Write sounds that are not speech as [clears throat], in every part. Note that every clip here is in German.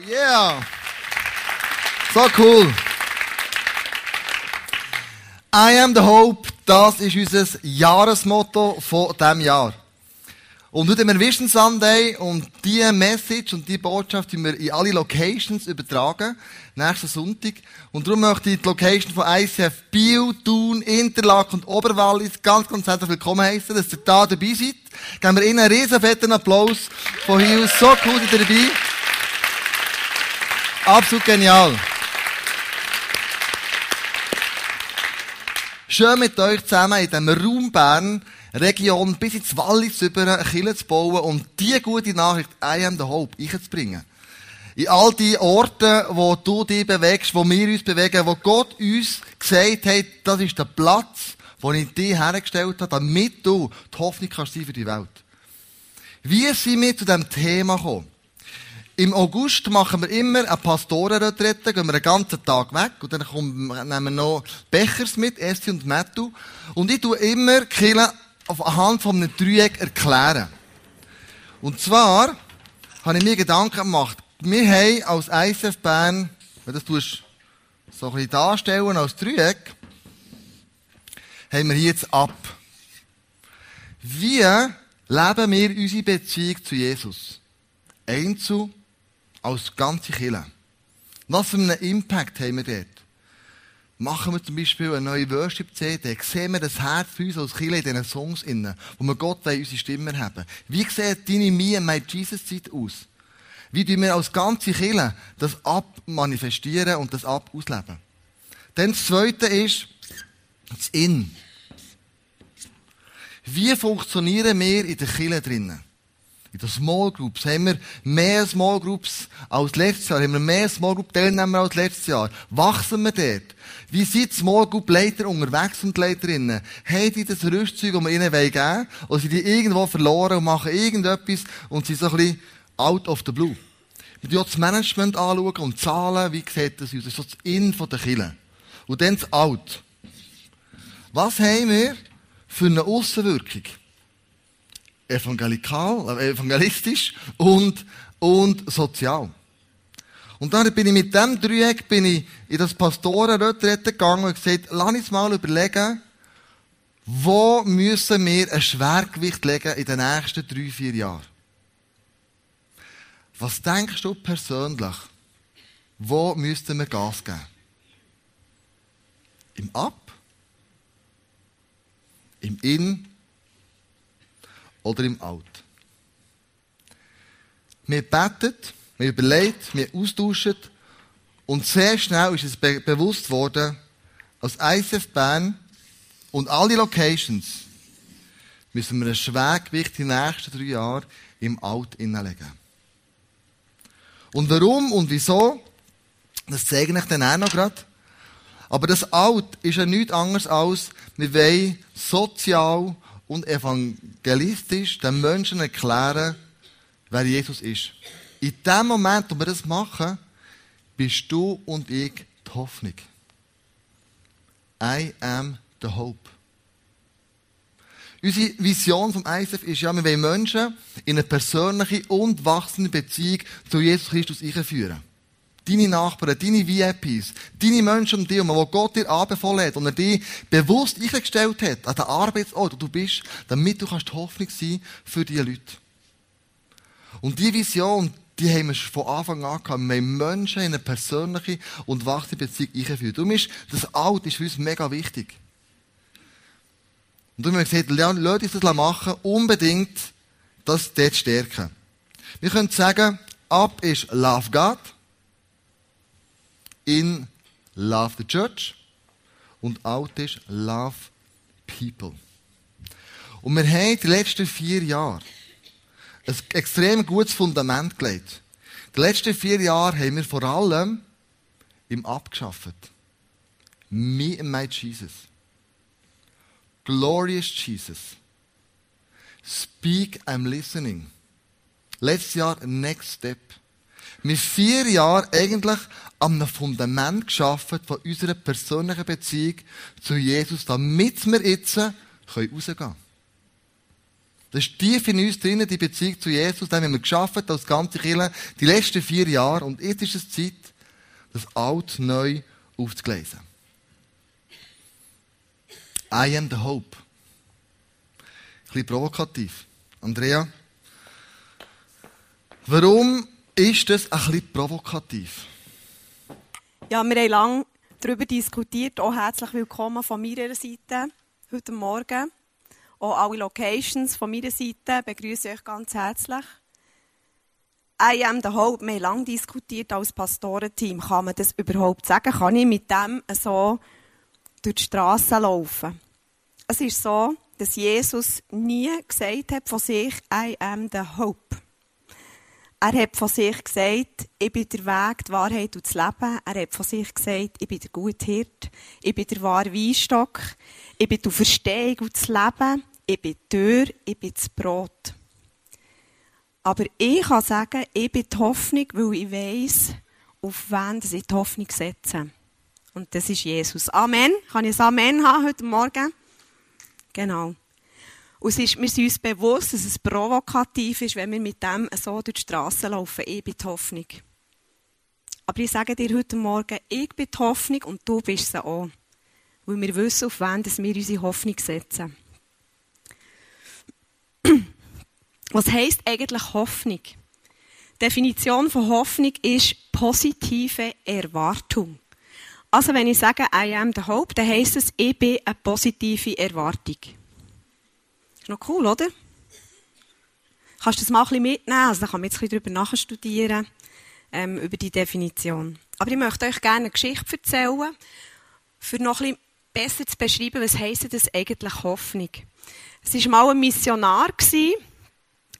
Yeah! So cool! I am the hope, das ist unser Jahresmotto von diesem Jahr. Und heute haben wir Vision Sunday und diese Message und diese Botschaft die wir in alle Locations übertragen, nächsten Sonntag. Und darum möchte ich die Location von ICF Biel, Thun, Interlaken und Oberwallis ganz, ganz herzlich willkommen heißen, dass ihr da dabei seid. Geben wir Ihnen einen riesen fetten Applaus von hier aus. So cool, dass ihr dabei Absolut genial. Schön mit euch zusammen in diesem Raum Bern, Region bis ins Wallis über eine Kirche zu bauen und die gute Nachricht, I am the Hope, einzubringen. In all die Orte, wo du dich bewegst, wo wir uns bewegen, wo Gott uns gesagt hat, das ist der Platz, den ich dir hergestellt habe, damit du die Hoffnung kannst sein für die Welt. Wie sind wir zu diesem Thema gekommen? Im August machen wir immer eine Pastorenretrette, gehen wir einen ganzen Tag weg und dann kommen, nehmen wir noch Bechers mit, Esti und Mattu. Und ich tue immer Kille anhand von einem Dreieck erklären. Und zwar habe ich mir Gedanken gemacht. Wir haben als ISF Bern, wenn du das so ein bisschen darstellen als Dreieck, haben wir hier jetzt ab. Wie leben wir unsere Beziehung zu Jesus? Einzel als ganze Kille. Was für einen Impact haben wir dort? Machen wir zum Beispiel eine neue Worship-CD, sehen wir das Herz für uns als Kille in diesen Songs innen, wo wir Gott in unsere Stimme haben. Wie sieht deine Me and My Jesus-Zeit aus? Wie tun wir als ganze Kille das abmanifestieren und das ab ausleben? Dann das Zweite ist das In. Wie funktionieren wir in der Kille drinnen? In den Small Groups haben wir mehr Small Groups als letztes Jahr. Haben wir mehr Small Group Teilnehmer als letztes Jahr. Wachsen wir dort? Wie sind Small Group Leiter unterwegs und Leiterinnen? Haben die das Rüstzeug, das wir ihnen geben wollen? Oder sind die irgendwo verloren und machen irgendetwas und sind so ein bisschen out of the blue? Wir schauen das Management anschauen und Zahlen, wie sieht das aus? Das ist so das In von der Kille. Und dann das Out. Was haben wir für eine Aussenwirkung? Evangelikal, äh, evangelistisch und, und sozial. Und dann bin ich mit dem Dreieck bin ich in das Pastorenretrette gegangen und gesagt, lass uns mal überlegen, wo müssen wir ein Schwergewicht legen in den nächsten drei, vier Jahren? Was denkst du persönlich? Wo müssten wir Gas geben? Im Ab? Im In? Oder im Alt. Wir beten, wir überlegen, wir austauschen und sehr schnell ist es be bewusst worden, als ICF Bern und alle Locations müssen wir ein Schwergewicht die nächsten drei Jahre im Alt innenlegen. Und warum und wieso, das zeige ich dann auch noch gerade. Aber das Alt ist ja nichts anderes als, wir wollen sozial und evangelistisch den Menschen erklären, wer Jesus ist. In dem Moment, wo wir das machen, bist du und ich die Hoffnung. I am the hope. Unsere Vision vom ISF ist ja, wir wollen Menschen in eine persönliche und wachsende Beziehung zu Jesus Christus einführen. Deine Nachbarn, deine VIPs, deine Menschen um dich herum, die Gott dir anbefohlen hat und er dich bewusst eingestellt hat an den Arbeitsort, wo du bist, damit du kannst Hoffnung sein für diese Leute. Und diese Vision, die haben wir von Anfang an gehabt. Wir haben Menschen in eine persönliche und wachsende Beziehung eingeführt. Darum ist das Alt ist für uns mega wichtig. Und darum haben gesagt, lass uns das machen, unbedingt das dort stärken. Wir können sagen, ab ist Love God in Love the Church und out ist Love People. Und wir haben die letzten vier Jahre ein extrem gutes Fundament gelegt. Die letzten vier Jahre haben wir vor allem im Abgeschafft. Me and my Jesus. Glorious Jesus. Speak, I'm listening. Letztes Jahr Next Step. Wir vier Jahre eigentlich an einem Fundament geschaffen von unserer persönlichen Beziehung zu Jesus, damit wir jetzt rausgehen können. Das ist tief in uns drinnen, die Beziehung zu Jesus. Den haben wir geschafft, als ganze Kirche, die letzten vier Jahre. Und jetzt ist es Zeit, das Alt neu aufzugleisen. I am the hope. Ein bisschen provokativ. Andrea, warum ist das ein bisschen provokativ? Ja, wir haben lange darüber diskutiert. Auch herzlich willkommen von meiner Seite heute Morgen. Auch alle Locations von meiner Seite begrüße euch ganz herzlich. I am the hope. Wir haben lange diskutiert als Pastorenteam. Kann man das überhaupt sagen? Kann ich mit dem so durch die Straße laufen? Es ist so, dass Jesus nie gesagt hat von sich, I am the hope. Er hat von sich gesagt, ich bin der Weg, die Wahrheit und das Leben. Er hat von sich gesagt, ich bin der gute Hirt, ich bin der wahre Weinstock, ich bin die Verstehung und das Leben, ich bin die Tür, ich bin das Brot. Aber ich kann sagen, ich bin die Hoffnung, weil ich weiss, auf wen ich die Hoffnung setze. Und das ist Jesus. Amen. Kann ich ein Amen haben heute Morgen? Genau. Und ist, wir sind uns bewusst, dass es provokativ ist, wenn wir mit dem so durch die Straße laufen. Ich bin die Hoffnung. Aber ich sage dir heute Morgen, ich bin die Hoffnung und du bist sie auch. Weil wir wissen, auf wen wir unsere Hoffnung setzen. [clears throat] Was heisst eigentlich Hoffnung? Die Definition von Hoffnung ist positive Erwartung. Also wenn ich sage, I am the hope, dann heisst es, ich bin eine positive Erwartung. Ist noch cool, oder? Kannst du das mal ein bisschen mitnehmen? Also, da kann man jetzt ein bisschen darüber nachstudieren, ähm, über die Definition. Aber ich möchte euch gerne eine Geschichte erzählen, für noch ein bisschen besser zu beschreiben, was heisst das eigentlich Hoffnung. Es war mal ein Missionar,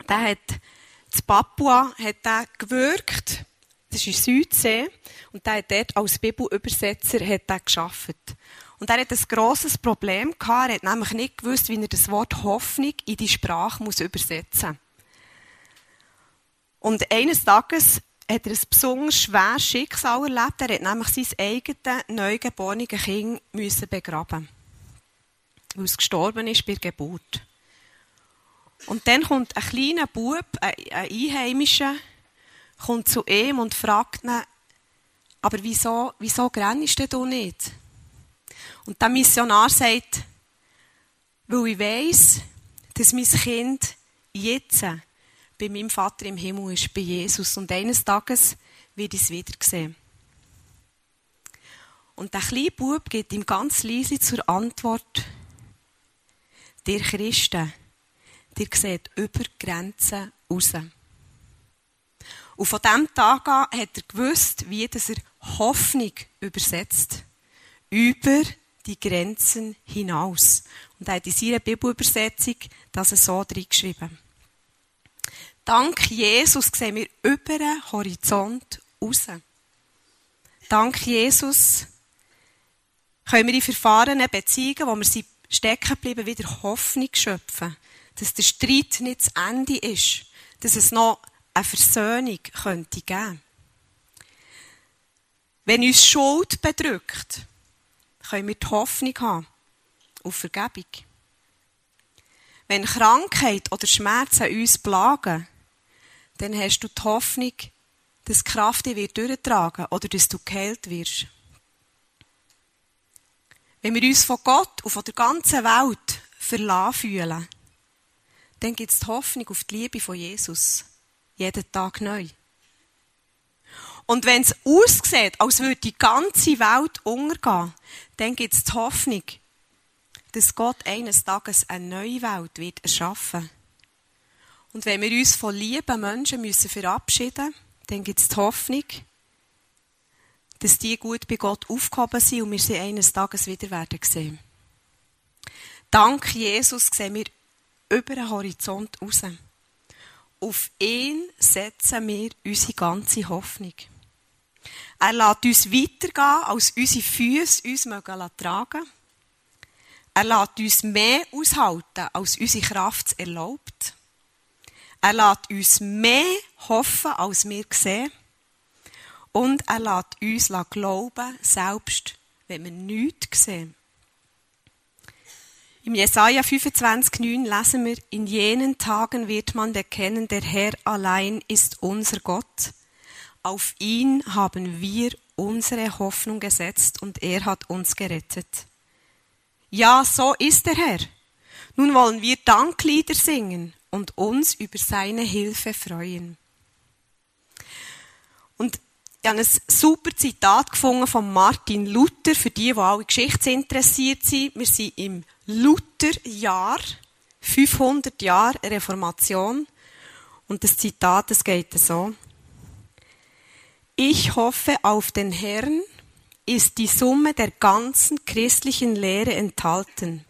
der hat in Papua hat der gewirkt, das ist in Südsee, und der hat dort als Bibelübersetzer hat der gearbeitet. Und er hat ein grosses Problem gehabt. Er hat nämlich nicht gewusst, wie er das Wort Hoffnung in die Sprache muss übersetzen muss. Und eines Tages hat er ein besonders schweres Schicksal erlebt. Er hat nämlich sein eigenes neugeborenes Kind müssen begraben weil es gestorben ist bei der Geburt. Und dann kommt ein kleiner Bub, ein Einheimischer, kommt zu ihm und fragt ihn, aber wieso, wieso grennst du nicht? Und der Missionar sagt, weil ich weiss, dass mein Kind jetzt bei meinem Vater im Himmel ist, bei Jesus. Und eines Tages wird ich es wieder sehen. Und der kleine Bub gibt ihm ganz leise zur Antwort, der Christen, der sieht über Grenzen raus. Und von diesem Tag an hat er gewusst, wie er Hoffnung übersetzt. Über die Grenzen hinaus. Und er hat in seiner Bibelübersetzung das so reingeschrieben. Dank Jesus sehen wir über den Horizont raus. Dank Jesus können wir in verfahrenen Beziehungen, wo wir sie stecken bleiben, wieder Hoffnung schöpfen. Dass der Streit nicht zu Ende ist. Dass es noch eine Versöhnung könnte geben. Wenn uns Schuld bedrückt, können wir die Hoffnung haben auf Vergebung. Wenn Krankheit oder Schmerzen uns plagen, dann hast du die Hoffnung, dass die Kraft dich wird oder dass du geheilt wirst. Wenn wir uns von Gott und von der ganzen Welt verlassen fühlen, dann gibt es die Hoffnung auf die Liebe von Jesus. Jeden Tag neu. Und wenn es aussieht, als würde die ganze Welt untergehen, dann gibt es die Hoffnung, dass Gott eines Tages eine neue Welt wird erschaffen. Und wenn wir uns von lieben Menschen müssen verabschieden müssen, dann gibt es die Hoffnung, dass die gut bei Gott aufgehoben sind und wir sie eines Tages wieder werden sehen. Dank Jesus sehen wir über den Horizont raus. Auf ihn setzen wir unsere ganze Hoffnung. Er lässt uns weitergehen, als unsere Füße uns mögen tragen. Er lässt uns mehr aushalten, als unsere Kraft erlaubt. Er lässt uns mehr hoffen, als wir sehen. Und er lässt uns glauben, selbst wenn wir nichts sehen. Im Jesaja 25,9 lesen wir, in jenen Tagen wird man erkennen, der Herr allein ist unser Gott. Auf ihn haben wir unsere Hoffnung gesetzt und er hat uns gerettet. Ja, so ist der Herr. Nun wollen wir Danklieder singen und uns über seine Hilfe freuen. Und ich habe ein super Zitat gefunden von Martin Luther, für die, die alle geschichtsinteressiert sind. Wir sind im Lutherjahr, 500 Jahre Reformation. Und das Zitat, das geht so. Ich hoffe auf den Herrn ist die Summe der ganzen christlichen Lehre enthalten,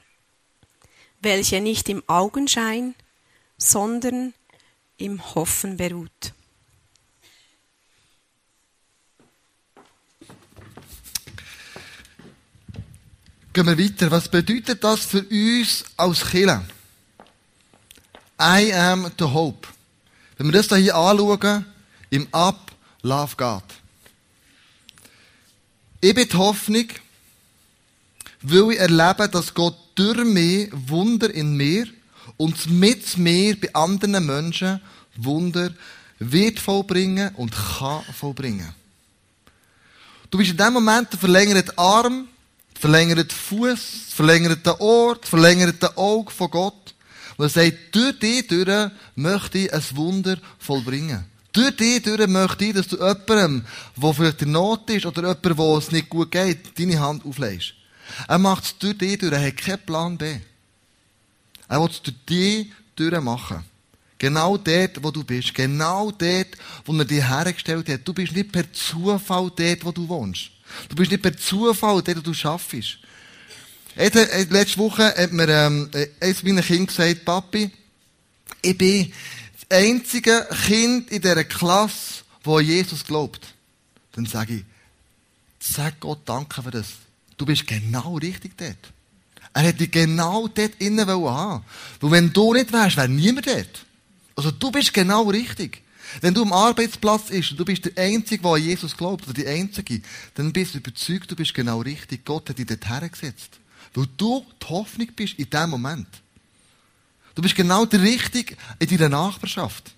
welche nicht im Augenschein, sondern im Hoffen beruht. Gehen wir weiter. Was bedeutet das für uns als Kirche? I am the hope. Wenn wir das hier anschauen, im Up, Love God. Ich bin die Hoffnung, weil ich erlebe, dass Gott durch mich Wunder in mir und mit mir bei anderen Menschen Wunder wird vollbringen und kann vollbringen. Du bist in dem Moment der verlängerte Arm, der verlängerte Fuß, der verlängerte Ohr, der verlängerte Auge von Gott. Und er sagt, durch dich durch möchte ich ein Wunder vollbringen. Durch dich durch möchte ich, dass du jemandem, der vielleicht in Not ist, oder jemandem, wo es nicht gut geht, deine Hand auflegst. Er macht es durch dich durch, er hat keinen Plan B. Er will es durch dich durch machen. Genau dort, wo du bist. Genau dort, wo er dich hergestellt hat. Du bist nicht per Zufall dort, wo du wohnst. Du bist nicht per Zufall dort, wo du schaffst. Letzte Woche hat mir ähm, eines meiner Kinder gesagt, Papi, ich bin einzige Kind in dieser Klasse, wo Jesus glaubt. Dann sage ich, sag Gott Danke für das. Du bist genau richtig dort. Er hätte dich genau dort innen haben Weil wenn du nicht wärst, wäre niemand dort. Also du bist genau richtig. Wenn du am Arbeitsplatz bist und du bist der Einzige, der an Jesus glaubt, oder die Einzige, dann bist du überzeugt, du bist genau richtig. Gott hat dich dort hergesetzt. Weil du die Hoffnung bist in dem Moment. Du bist genau der Richtige in deiner Nachbarschaft.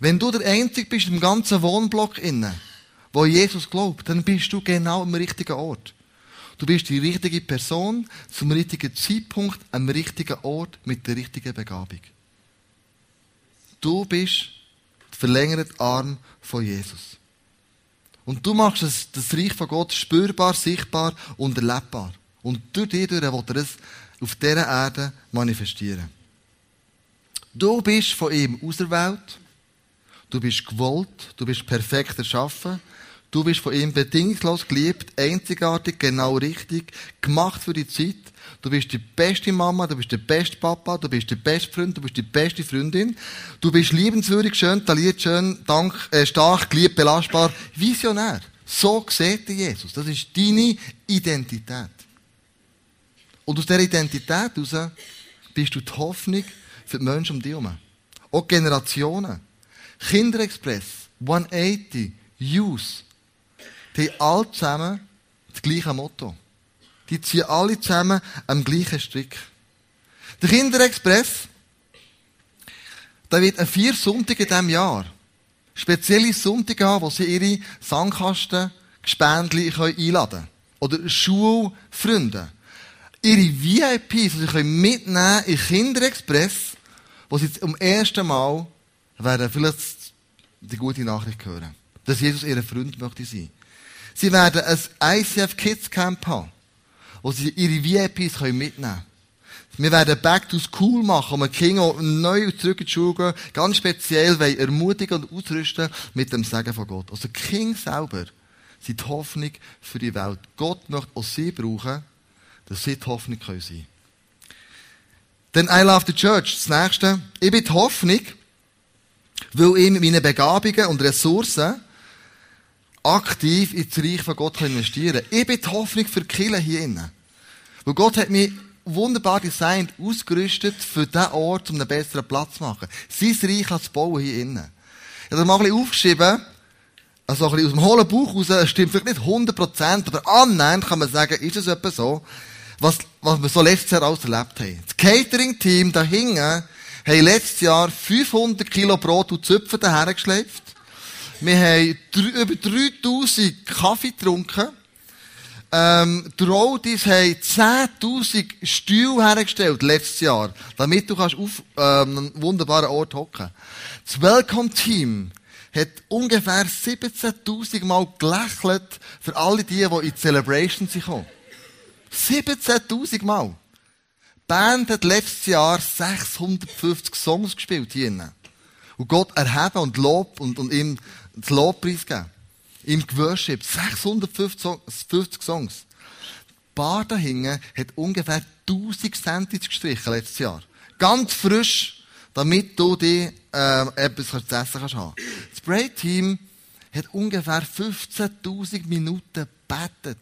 Wenn du der Einzige bist im ganzen Wohnblock innen, wo Jesus glaubt, dann bist du genau am richtigen Ort. Du bist die richtige Person zum richtigen Zeitpunkt am richtigen Ort mit der richtigen Begabung. Du bist der verlängerte Arm von Jesus. Und du machst das, das Reich von Gott spürbar, sichtbar und erlebbar. Und durch dich durch will er es auf dieser Erde manifestieren. Du bist von ihm auserwählt. Du bist gewollt. Du bist perfekt erschaffen. Du bist von ihm bedingungslos geliebt, einzigartig, genau richtig, gemacht für die Zeit. Du bist die beste Mama, du bist der beste Papa, du bist der beste Freund, du bist die beste Freundin. Du bist liebenswürdig, schön, talentiert, schön, dank, äh, stark, geliebt, belastbar, visionär. So sieht Jesus. Das ist deine Identität. Und aus dieser Identität heraus bist du die Hoffnung für die Menschen um dich herum. Auch Generationen. Kinderexpress, 180, Youth, die haben alle zusammen das gleiche Motto. Die ziehen alle zusammen am gleichen Strick. Der Kinderexpress, da wird an vier Sonntagen in diesem Jahr spezielle Sonntage haben, wo sie ihre Sandkasten, Gespendli einladen können. Oder Schulfreunde. Ihre VIPs, die sie mitnehmen in Kinderexpress, wo sie zum ersten Mal werden vielleicht die gute Nachricht hören. Dass Jesus ihr Freund möchte sein. Sie werden ein ICF Kids Camp haben, wo sie ihre VIPs mitnehmen können. Wir werden Back to School machen, wo wir Kinder neu zurück in die Schule gehen, ganz speziell weil ermutigen und ausrüsten mit dem Segen von Gott. Also Kinder selber sind die Hoffnung für die Welt. Gott möchte auch sie brauchen, dass sie die Hoffnung können sein Dann I Love the Church, das nächste. Ich bin die Hoffnung, weil ich mit meinen Begabungen und Ressourcen aktiv ins Reich von Gott investieren kann. Ich bin die Hoffnung für die Kirche hier innen. Weil Gott hat mich wunderbar designt, ausgerüstet für diesen Ort, um einen besseren Platz zu machen. Sein Reich zu bauen hier innen. Ich habe mal ein bisschen aufgeschrieben, also ein bisschen aus dem hohlen Bauch raus, stimmt vielleicht nicht 100%, aber annähernd kann man sagen, ist es etwa so. Was, was wir so letztes Jahr alles erlebt haben. Das Catering-Team da hinten haben letztes Jahr 500 Kilo Brot und Zöpfe dahergeschleift. Wir haben über 3000 Kaffee getrunken. Ähm, die Roadies haben 10.000 Stühle hergestellt letztes Jahr, damit du kannst auf ähm, einem wunderbaren Ort hocken. Das Welcome-Team hat ungefähr 17.000 Mal gelächelt für alle die, die in die Celebration sind gekommen. 17.000 Mal. Die Band hat letztes Jahr 650 Songs gespielt hier. Und Gott erheben und Lob und, und ihm das Lobpreis geben. Ihm geworshipped. 650 Songs. Die Bar da hinten hat ungefähr 1000 Sandwich gestrichen letztes Jahr. Ganz frisch, damit du dir äh, etwas zu essen kannst. Das Spray-Team hat ungefähr 15.000 Minuten gebetet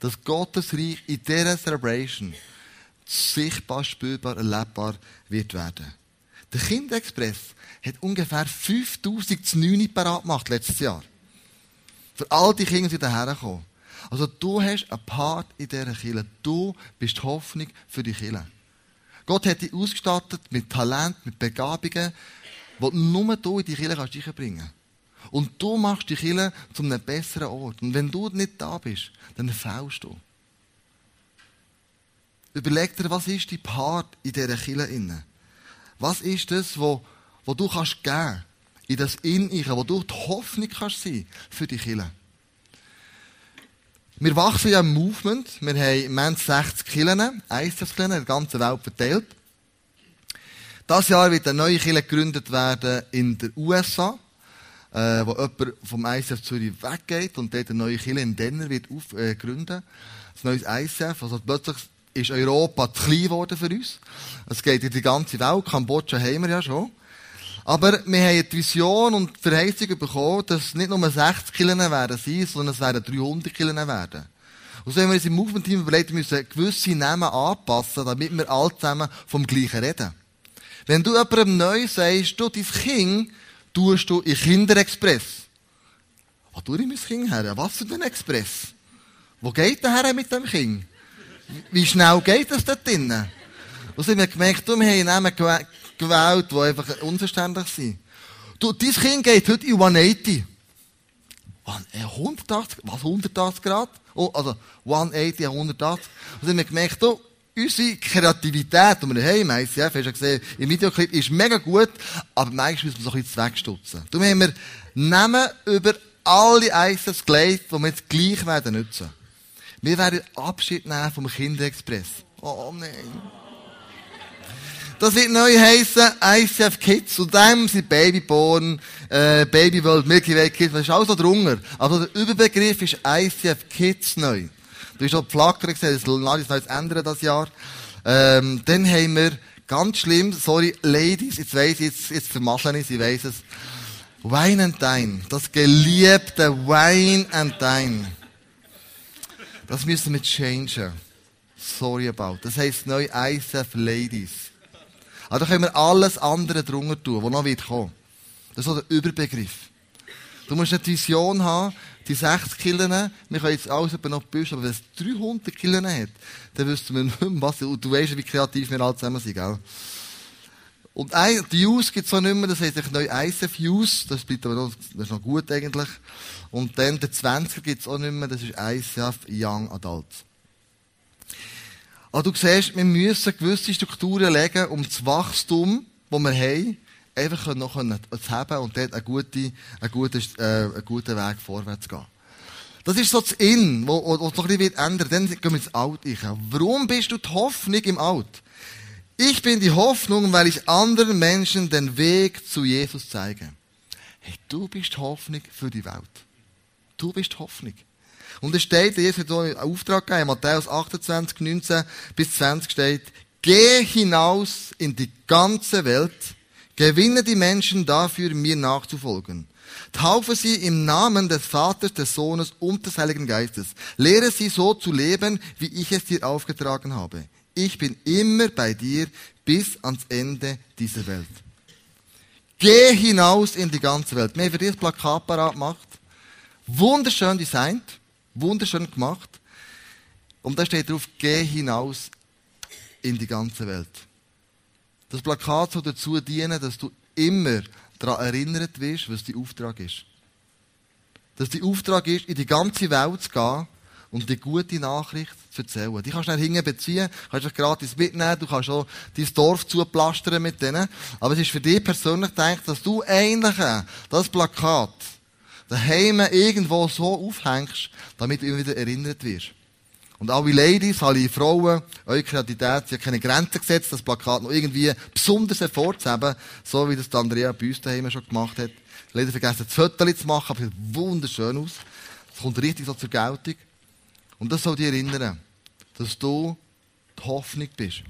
dass Gottes Reich in dieser Celebration sichtbar, spürbar, erlebbar wird werden. Der Kinderexpress hat ungefähr 5000 9 parat gemacht letztes Jahr. Für all die Kinder, die hierher kommen. Also du hast einen Part in dieser Kirche. Du bist die Hoffnung für die Kirche. Gott hat dich ausgestattet mit Talent, mit Begabungen, die nur du in die Kirche kannst bringen. Und du machst die Kirche zu einem besseren Ort. Und wenn du nicht da bist, dann fällst du. Überleg dir, was ist die Part in dieser Kirche? Was ist das, wo, wo du kannst geben in das In, wo du die Hoffnung kannst sein für die Kirche? Wir wachsen ja im Movement. Wir haben im Moment 60 Kirchen, ISF-Kirchen in der ganzen Welt verteilt. Das Jahr wird eine neue Kirche gegründet werden in den USA äh, wo jemand vom ICF Zürich weggeht und dort eine neue Kirche in Denner wird aufgründen. Äh, ein neues ICF. Also plötzlich ist Europa zu klein geworden für uns. Es geht in die ganze Welt. Kambodscha haben wir ja schon. Aber wir haben die Vision und die Verheißung bekommen, dass nicht nur 60 Kirchen werden sein, sondern es werden 300 Kirchen werden. Und so haben wir uns im Movement-Team überlegt, wir müssen gewisse Namen anpassen, damit wir alle zusammen vom Gleichen reden. Wenn du jemandem neu sagst, du, dein Kind tust du in Kinderexpress. Wo tue ich mein Kind her? Was für ein Express? Wo geht der her mit dem Kind? Wie schnell geht das dort drinnen? Und so haben gemerkt, wir haben Namen gewählt, die einfach unverständlich sind. Du, dein Kind geht heute in 180. 180, was 180 Grad? Oh, also 180, 180. Und so haben gemerkt, du, unsere Kreativität, die wir haben ICF, hast du gesehen, im Videoclip, ist mega gut, aber manchmal müssen wir so ein bisschen wegstutzen. Darum haben wir Namen über alle ICFs gelegt, die wir jetzt gleich werden nutzen. Wir werden Abschied nehmen vom Kinderexpress. Oh nein. Das wird neu heissen ICF Kids. Und dem sind Babyborn, äh, Baby World, Milky Way Kids. Das ist alles so drunter. Also der Überbegriff ist ICF Kids neu. Du hast auch Flacker gesehen, das ich noch jetzt ändern das Jahr. Ähm, dann haben wir, ganz schlimm, sorry, Ladies, jetzt weiss ich, jetzt, jetzt vermasseln ich, ich weiss es. Wine and Dine. Das geliebte Wine and Dine. Das müssen wir changen. Sorry about. Das heisst neu ISF Ladies. Aber da können wir alles andere drunter tun, was noch wird kommen. Das ist so der Überbegriff. Du musst eine Vision haben, die 60 Killen, wir können jetzt alles noch büschen, aber wenn es 300 Killen hat, dann wüssten wir nicht mehr, was, und du weißt, wie kreativ wir alle zusammen sind, gell? Und ein, die Use gibt's auch nicht mehr, das heisst neu ISF Use, das bleibt aber noch, das ist noch gut eigentlich. Und dann der 20er gibt's auch nicht mehr, das ist ISF Young Adults. Aber du siehst, wir müssen gewisse Strukturen legen, um das Wachstum, das wir haben, einfach noch zu haben und dort einen guten, einen guten, äh, einen guten Weg vorwärts gehen. Das ist so das In, wo noch ein bisschen ändern Dann gehen wir ins Out. Warum bist du die Hoffnung im Out? Ich bin die Hoffnung, weil ich anderen Menschen den Weg zu Jesus zeige. Hey, du bist die Hoffnung für die Welt. Du bist die Hoffnung. Und es steht, Jesus hat so einen Auftrag gegeben, Matthäus 28, 19 bis 20 steht, geh hinaus in die ganze Welt Gewinne die Menschen dafür, mir nachzufolgen. Taufe sie im Namen des Vaters, des Sohnes und des Heiligen Geistes. Lehre sie so zu leben, wie ich es dir aufgetragen habe. Ich bin immer bei dir bis ans Ende dieser Welt. Geh hinaus in die ganze Welt. Wir haben dieses Plakat parat gemacht. Wunderschön designt. Wunderschön gemacht. Und da steht drauf, geh hinaus in die ganze Welt. Das Plakat soll dazu dienen, dass du immer daran erinnert wirst, was dein Auftrag ist. Dass dein Auftrag ist, in die ganze Welt zu gehen und die gute Nachricht zu erzählen. Die kannst du nicht beziehen, kannst dich gratis mitnehmen, du kannst auch dein Dorf zuplastern mit denen. Aber es ist für dich persönlich gedacht, dass du eigentlich das Plakat daheim irgendwo so aufhängst, damit du immer wieder erinnert wirst. Und alle Ladies, alle Frauen, eure Kreativität, sie hat keine Grenzen gesetzt, das Plakat noch irgendwie besonders hervorzuheben, so wie das Andrea bei uns schon gemacht hat. Leider vergessen, das Foto zu machen, aber es sieht wunderschön aus. Es kommt richtig so zur Geltung. Und das soll dich erinnern, dass du die Hoffnung bist.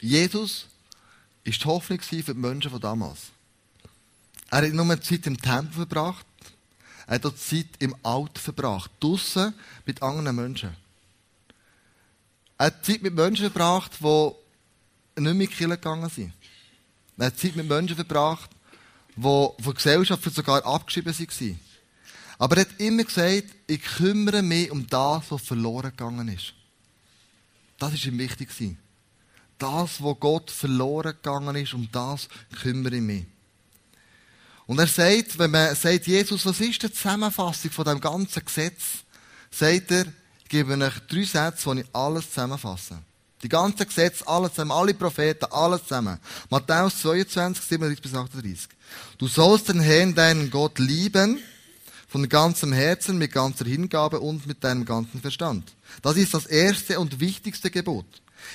Jesus ist die Hoffnung für die Menschen von damals. Er hat nur Zeit im Tempel verbracht, er hat auch Zeit im Alt verbracht, draussen mit anderen Menschen. Er hat Zeit mit Menschen verbracht, die nicht mehr in die gegangen sind. Er hat Zeit mit Menschen verbracht, die von der Gesellschaft sogar abgeschrieben waren. Aber er hat immer gesagt, ich kümmere mich um das, was verloren gegangen ist. Das war ihm wichtig. Das, was Gott verloren gegangen ist, um das kümmere ich mich. Und er sagt, wenn man sagt, Jesus, was ist die Zusammenfassung von dem ganzen Gesetz? Sagt er, ich gebe euch drei Sätze, wo ich alles zusammenfasse. Die ganzen Gesetze, alles zusammen, alle Propheten, alles zusammen. Matthäus 22, 37 bis 38. Du sollst den Herrn, deinen Gott, lieben, von ganzem Herzen, mit ganzer Hingabe und mit deinem ganzen Verstand. Das ist das erste und wichtigste Gebot.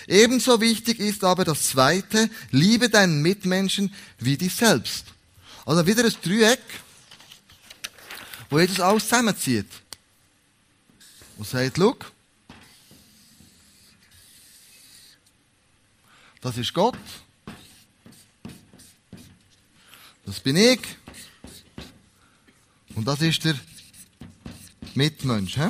Ebenso wichtig ist aber das zweite, liebe deinen Mitmenschen wie dich selbst. Also wieder ein Dreieck, wo Jesus alles zusammenzieht. Und sagt, look, das ist Gott. Das bin ich. Und das ist der Mitmensch. He?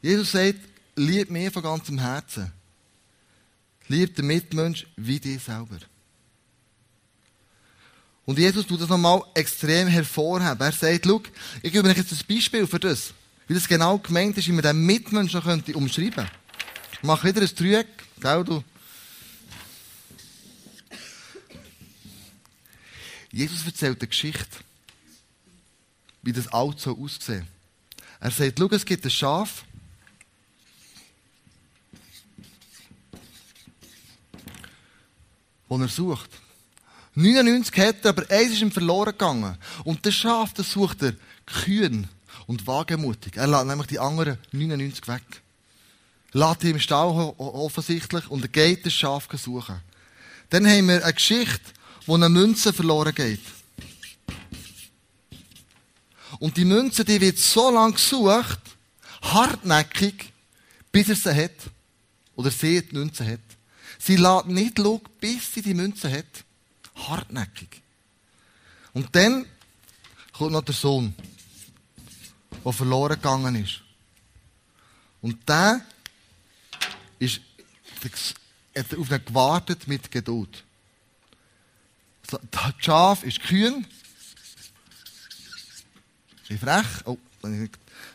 Jesus sagt, lieb mich von ganzem Herzen. Lieb den Mitmensch wie dich selber. Und Jesus tut das nochmal extrem hervorheben. Er sagt, schau, ich gebe euch jetzt ein Beispiel für das. Wie das genau gemeint ist, wie man den Mitmenschen könnte umschreiben. Ich mache wieder ein Dreieck, gell, du. Jesus erzählt eine Geschichte, wie das Auto so aussieht. Er sagt, schau, es gibt ein Schaf, den er sucht. 99 hat er, aber eins ist ihm verloren gegangen. Und das Schaf, das sucht er kühn und wagemutig. Er lässt nämlich die anderen 99 weg. Lässt ihn im Stall offensichtlich und er geht das Schaf suchen. Dann haben wir eine Geschichte, wo eine Münze verloren geht. Und die Münze, die wird so lange gesucht, hartnäckig, bis er sie hat. Oder sie die Münze hat. Sie lässt nicht schauen, bis sie die Münze hat. Hartnäckig. Und dann kommt noch der Sohn, der verloren gegangen ist. Und der ist, hat auf ihn gewartet mit Geduld. Das Schaf ist kühn. Wie frech. Oh,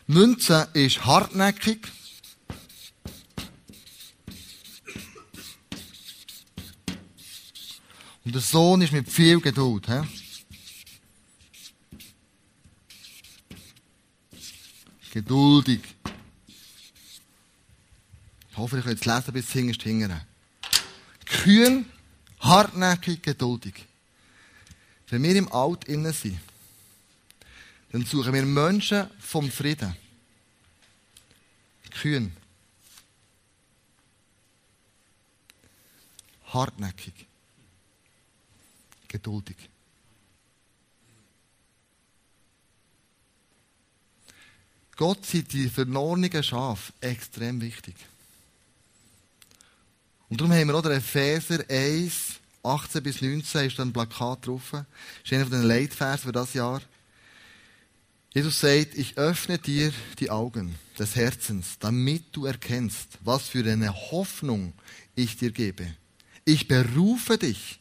Münze ist hartnäckig. Und der Sohn ist mit viel Geduld. He? Geduldig. Ich hoffe, ich kann jetzt lesen bis hinterst hingern. Kühn, hartnäckig, geduldig. Wenn wir im Alt innen sind, dann suchen wir Menschen vom Frieden. Kühn. Hartnäckig geduldig. Gott sind die verlorenen Schafe extrem wichtig. Und darum haben wir auch den Epheser 1, 18 bis 19, ist da ein Plakat drauf. Das ist einer von den Leitversen für das Jahr. Jesus sagt, ich öffne dir die Augen des Herzens, damit du erkennst, was für eine Hoffnung ich dir gebe. Ich berufe dich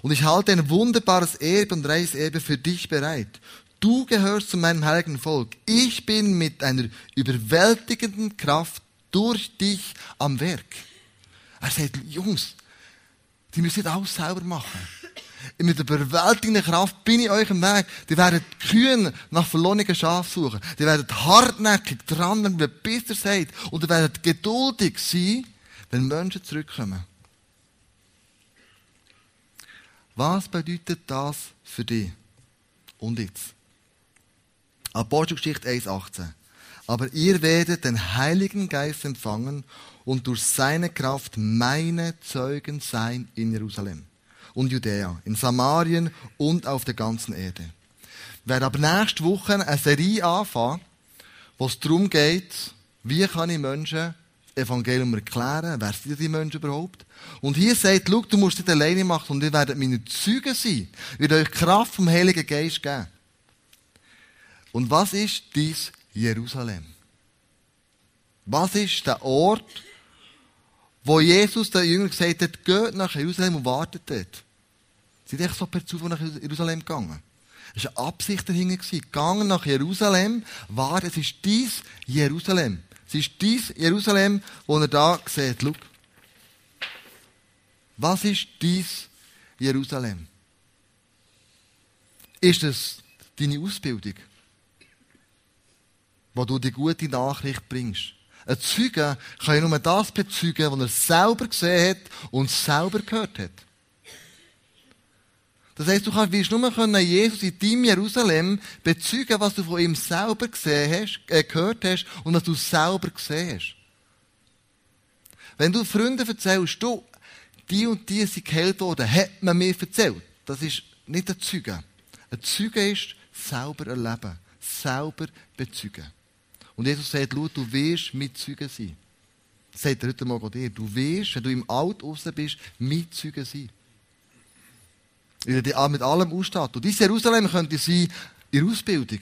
und ich halte ein wunderbares Erbe und reiches Erbe für dich bereit. Du gehörst zu meinem heiligen Volk. Ich bin mit einer überwältigenden Kraft durch dich am Werk. Er sagt, Jungs, die müssen alles selber machen. Mit der überwältigenden Kraft bin ich euch im Weg. Die werden kühn nach verlorenen Schafen suchen. Die werden hartnäckig dran, bis ihr seid. Und die werden geduldig sein, wenn Menschen zurückkommen. Was bedeutet das für dich? Und jetzt? Apostelgeschichte 1,18. Aber ihr werdet den Heiligen Geist empfangen und durch seine Kraft meine Zeugen sein in Jerusalem und Judäa, in Samarien und auf der ganzen Erde. Wir werden aber nächste Woche eine Serie anfangen, wo es darum geht, wie kann ich Menschen Evangelium erklären, wer sind die Menschen überhaupt? Und hier sagt, schau, du musst nicht alleine machen und ihr werdet meine Zeugen sein. Ich werde euch Kraft vom Heiligen Geist geben. Und was ist dies Jerusalem? Was ist der Ort, wo Jesus den Jüngern gesagt hat, geht nach Jerusalem und wartet dort? Sie sind echt so per Zufall nach Jerusalem gegangen. Es war eine Absicht dahinter. Gegangen nach Jerusalem, war, es ist dies Jerusalem. Es ist dies Jerusalem, wo er da sieht. Schau. Was ist dies Jerusalem? Ist es deine Ausbildung? Wo du die gute Nachricht bringst? Ein Zeuge kann ja nur das bezeugen, was er selber gesehen hat und selber gehört hat. Das heisst, du kannst, nur können Jesus in deinem Jerusalem bezeugen, was du von ihm selber gesehen hast, äh, gehört hast und was du selber gesehen hast. Wenn du Freunden erzählst, du, die und die sind geheilt worden, hat man mir erzählt. Das ist nicht ein Zeuge. Ein Zeuge ist selber erleben, selber bezeugen. Und Jesus sagt, schau, du wirst Mitzeuge sein. Das sagt er heute Morgen dir. Du wirst, wenn du im Alt raus bist, Mitzeuge sein. Weil er dich mit allem ausstattet. Und dieses Jerusalem könnte sein in der Ausbildung,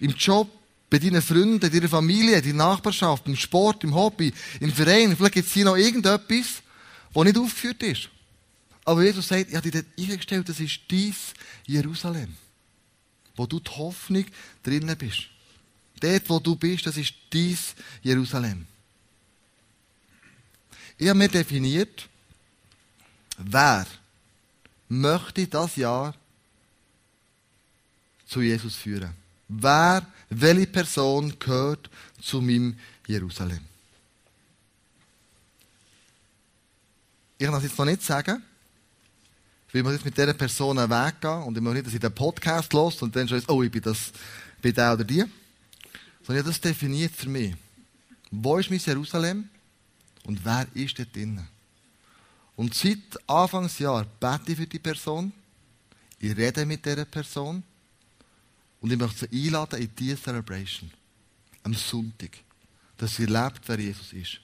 im Job, bei deinen Freunden, in deiner Familie, in deiner Nachbarschaft, im Sport, im Hobby, im Verein. Vielleicht gibt es hier noch irgendetwas, das nicht aufgeführt ist. Aber Jesus sagt, ich habe dir dort eingestellt, das ist dies Jerusalem, wo du die Hoffnung drinnen bist. Dort, wo du bist, das ist dies Jerusalem. Ich habe mir definiert, wer möchte das Jahr zu Jesus führen. Wer, welche Person gehört zu meinem Jerusalem? Ich kann das jetzt noch nicht sagen, weil man jetzt mit dieser Person weggehen und ich möchte nicht, dass ich den Podcast los und dann schon ist, oh, ich bin das, bin der oder die. Sondern ich habe das definiert für mich. Wo ist mein Jerusalem und wer ist dort drinnen? Und seit Anfangsjahr bete ich für die Person, ich rede mit dieser Person und ich möchte sie einladen in diese Celebration. Am Sonntag. Dass sie lebt, wer Jesus ist.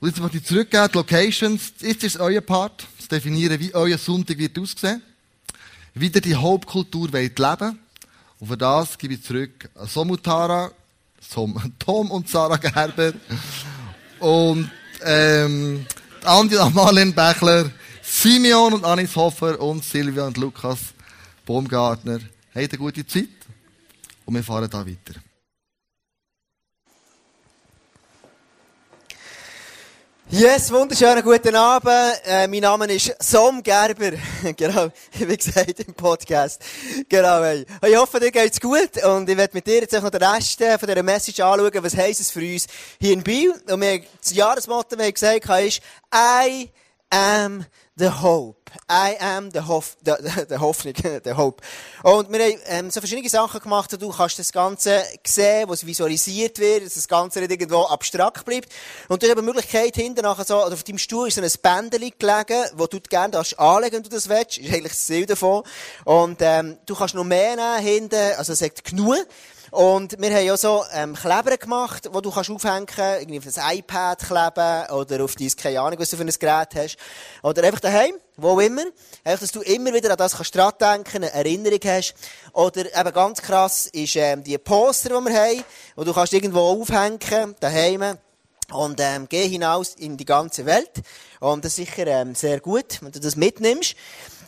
Und jetzt möchte ich zurückgehen, die Locations. Jetzt ist euer Part, zu definieren, wie euer Sonntag wird aussehen. Wieder die Hauptkultur wollt. Und für das gebe ich zurück Somutara, [laughs] Tom und Sarah Gerber. Und ähm, Andi und Marlene Bechler, Simeon und Anis Hofer und Silvia und Lukas Baumgartner. Habt eine gute Zeit und wir fahren da weiter. Yes, wunderschönen guten Abend. Äh, mein Name ist Som Gerber. [laughs] genau, wie gesagt im Podcast. Genau, hey. Ich hoffe, dir geht's gut und ich werde mit dir jetzt noch den Rest äh, von dieser Message anschauen. Was heisst es für uns hier in Biel? Und wir, das Jahresmotto, wie ich gesagt habe, ist I am the hope. I am the, Hof, the, [laughs] the, Hoffnung, [laughs] the hope. Und wir haben ähm, so verschiedene Sachen gemacht, du kannst das Ganze sehen, wo es visualisiert wird, dass das Ganze nicht irgendwo abstrakt bleibt. Und du hast aber die Möglichkeit, hinten nachher so, oder auf deinem Stuhl ist so ein Bändchen gelegen, wo du gerne darfst anlegen, wenn du das willst. Ist eigentlich das Ziel davon. Und ähm, du kannst noch mehr nehmen hinten, also es sagt genug. Und wir haben auch so ähm, Kleber gemacht, die du kannst aufhängen kannst, irgendwie auf das iPad kleben oder auf dein, keine Ahnung, was du für ein Gerät hast. Oder einfach daheim, wo immer. Einfach, dass du immer wieder an das kannst dran denken, eine Erinnerung hast. Oder eben ganz krass ist ähm, die Poster, die wir haben, wo du kannst irgendwo aufhängen, daheim. Und ähm, geh hinaus in die ganze Welt. Und das ist sicher ähm, sehr gut, wenn du das mitnimmst.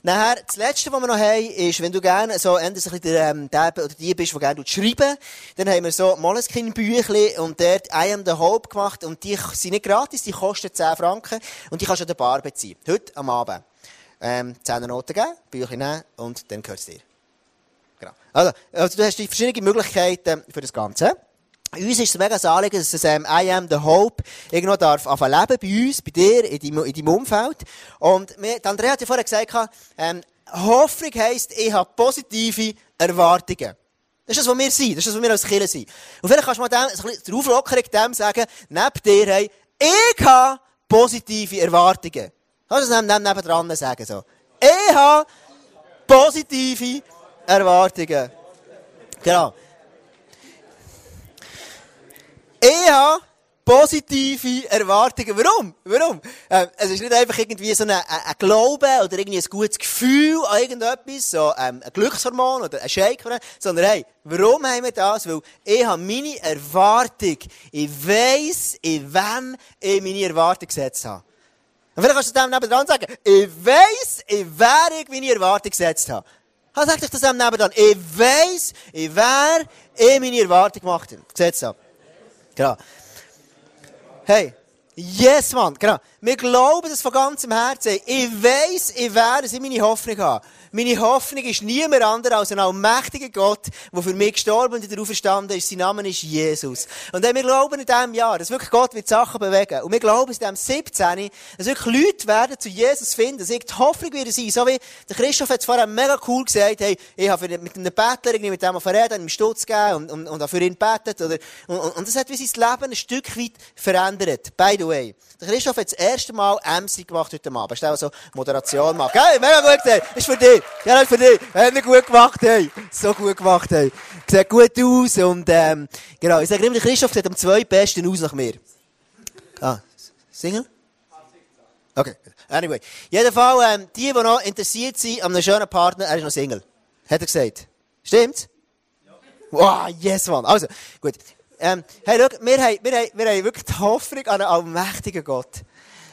Nachher, das Letzte, was wir noch haben, ist, wenn du gerne so, bisschen der, ähm, der oder die bist, der gerne schreiben dann haben wir so Moleskine-Büchli und dort I am the Hope gemacht und die sind nicht gratis, die kosten 10 Franken und die kannst du an der Bar beziehen. Heute am Abend. Ähm, 10 Noten geben, Büchli nehmen und dann gehört es dir. Genau. Also, also, du hast die verschiedenen Möglichkeiten für das Ganze. Uns ist es mega ein Anliegen, dass das ähm, I am the Hope irgendwo darf anfangen leben, bei uns, bei dir, in deinem, in deinem Umfeld. Und wir, Andrea hat ja vorher gesagt, ähm, Hoffnung heisst, ich habe positive Erwartungen. Das ist das, was wir sind. Das ist das, was wir als Kinder sind. Und vielleicht kannst du mal dem, so ein bisschen Auflockerung dem sagen, neben dir, hey, ich habe positive Erwartungen. Kannst du das neben, neben dran sagen, so? Ich habe positive Erwartungen. Genau. Ich habe positive Erwartungen. Warum? Warum? Ähm, es ist nicht einfach irgendwie so ein, ein, ein Glaube oder irgendwie ein gutes Gefühl an irgendetwas, so ähm, ein Glückshormon oder ein Shake, sondern hey, warum haben wir das? Weil ich habe meine Erwartung, ich weiss, in wem ich meine Erwartung gesetzt habe. Und vielleicht kannst du dem nebenan sagen, ich weiss, in wer ich meine Erwartung gesetzt habe. Also sag dich das dem nebenan. Ich weiss, in wer ich meine Erwartung gemacht habe, gesetzt habe. Genau. Hey, yes, Mann, genau. Wir glauben das von ganzem Herzen. Ich weiss, ich werde, dass ich meine Hoffnung habe. Meine Hoffnung ist niemand anderes als ein allmächtiger Gott, der für mich gestorben und wieder auferstanden ist. Sein Name ist Jesus. Und wir glauben in diesem Jahr, dass wirklich Gott wird Sachen bewegen. Und wir glauben in diesem 17, dass wirklich Leute werden zu Jesus finden, dass die Hoffnung wieder sein. So wie der Christoph hat es vorher mega cool gesagt, hey, ich habe mit einem Bettler irgendwie mit dem verredet, ihm Stutz gegeben und, und, und für ihn betet. Oder, und, und, das hat wie sein Leben ein Stück weit verändert. By the way. Christoph hat das erste Mal MC gemacht heute Abend. Hast du so Moderation gemacht? Hey, mega gut gesehen. Ist für dich. Ja, für dich. Haben wir gut gemacht, hey. So gut gemacht, hey. Sieht gut aus und, ähm, genau. Ich sage immer, Christoph sieht am zweitbesten aus nach mir. Ah, Single? Okay. Anyway. Jedenfalls, ähm, die, die noch interessiert sind an einem schönen Partner, er ist noch Single. Hat er gesagt. Stimmt's? Wow, yes, man. Also, gut. Ähm, hey, schau, wir haben, wir, haben, wir haben wirklich die Hoffnung an einen allmächtigen Gott.